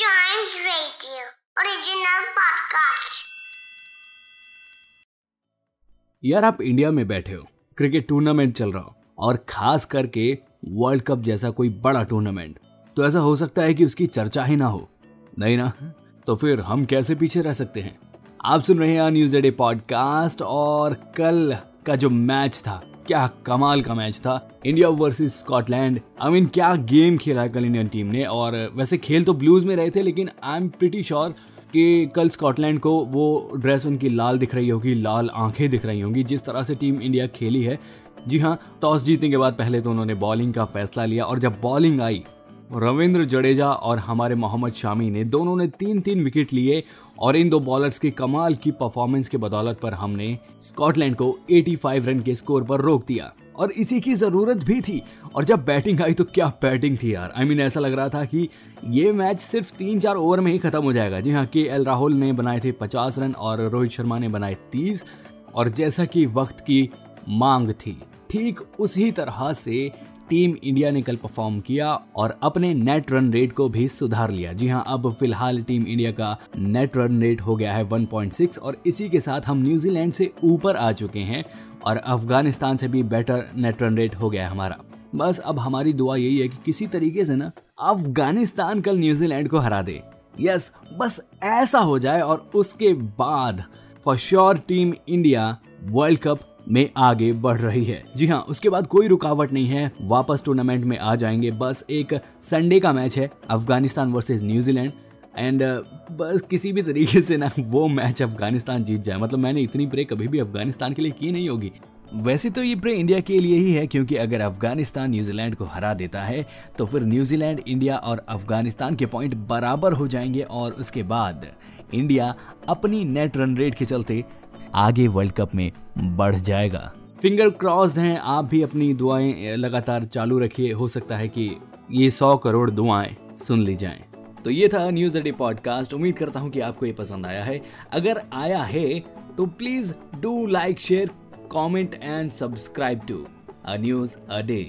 Chimes Radio. यार, आप India में बैठे हो, क्रिकेट टूर्नामेंट चल रहा हो, और खास करके वर्ल्ड कप जैसा कोई बड़ा टूर्नामेंट तो ऐसा हो सकता है कि उसकी चर्चा ही ना हो। नहीं ना? तो फिर हम कैसे पीछे रह सकते हैं? आप सुन रहे हैं न्यूज़ डे पॉडकास्ट और कल का जो मैच था क्या कमाल का मैच था। India versus Scotland. I mean क्या गेम खेला कल इंडियन टीम ने। और वैसे खेल तो ब्लूज में रहे थे, लेकिन आई एम प्रिटी श्योर कि कल स्कॉटलैंड को वो ड्रेस उनकी लाल दिख रही होगी, लाल आँखें दिख रही होंगी, जिस तरह से टीम इंडिया खेली है। जी हाँ टॉस जीतने के बाद पहले तो उन्होंने बॉलिंग का फैसला लिया और जब बॉलिंग आई रविंद्र जडेजा और हमारे मोहम्मद शामी ने दोनों ने तीन तीन विकेट लिए और इन दो बॉलर्स की कमाल की परफॉर्मेंस के बदौलत पर हमने स्कॉटलैंड को 85 रन के स्कोर पर रोक दिया। और इसी की ज़रूरत भी थी। और जब बैटिंग आई तो क्या बैटिंग थी यार। आई I मीन mean, ऐसा लग रहा था कि ये मैच सिर्फ़ तीन चार ओवर में ही खत्म हो जाएगा। जी हाँ के एल राहुल ने बनाए थे पचास रन और रोहित शर्मा ने बनाए तीस। और जैसा कि वक्त की मांग थी ठीक उसी तरह से टीम इंडिया ने कल परफॉर्म किया और अपने नेट रन रेट को भी सुधार लिया। जी हाँ अब फ़िलहाल टीम इंडिया का नेट रन रेट हो गया है 1.6 और इसी के साथ हम न्यूजीलैंड से ऊपर आ चुके हैं और अफ़गानिस्तान से भी बेटर नेट रन रेट हो गया है हमारा। बस अब हमारी दुआ यही है कि किसी तरीके से ना अफ़गानिस्तान कल न्यूजीलैंड को हरा दे। यस बस ऐसा हो जाए और उसके बाद for sure team India world cup में आगे बढ़ रही है। जी हाँ उसके बाद कोई रुकावट नहीं है। वापस टूर्नामेंट में आ जाएँगे। बस एक संडे का मैच है अफ़गानिस्तान वर्सेस न्यूजीलैंड एंड uh, बस किसी भी तरीके से ना वो मैच अफ़गानिस्तान जीत जाए। मतलब मैंने इतनी प्रे कभी भी अफ़गानिस्तान के लिए की नहीं होगी। वैसे तो ये प्रे इंडिया के लिए ही है क्योंकि अगर अफ़गानिस्तान न्यूजीलैंड को हरा देता है तो फिर न्यूजीलैंड इंडिया और अफ़गानिस्तान के पॉइंट बराबर हो जाएँगे। और उसके बाद इंडिया अपनी नेट रन रेट के चलते आगे वर्ल्ड कप में बढ़ जाएगा। फिंगर क्रॉस्ड हैं, आप भी अपनी दुआएँ लगातार चालू रखिए। हो सकता है कि ये सौ करोड़ दुआएँ सुन ली जाएँ। तो ये था न्यूज़ अडे पॉडकास्ट उम्मीद करता हूँ कि आपको ये पसंद आया है। अगर आया है तो please do like share comment and subscribe to a news a day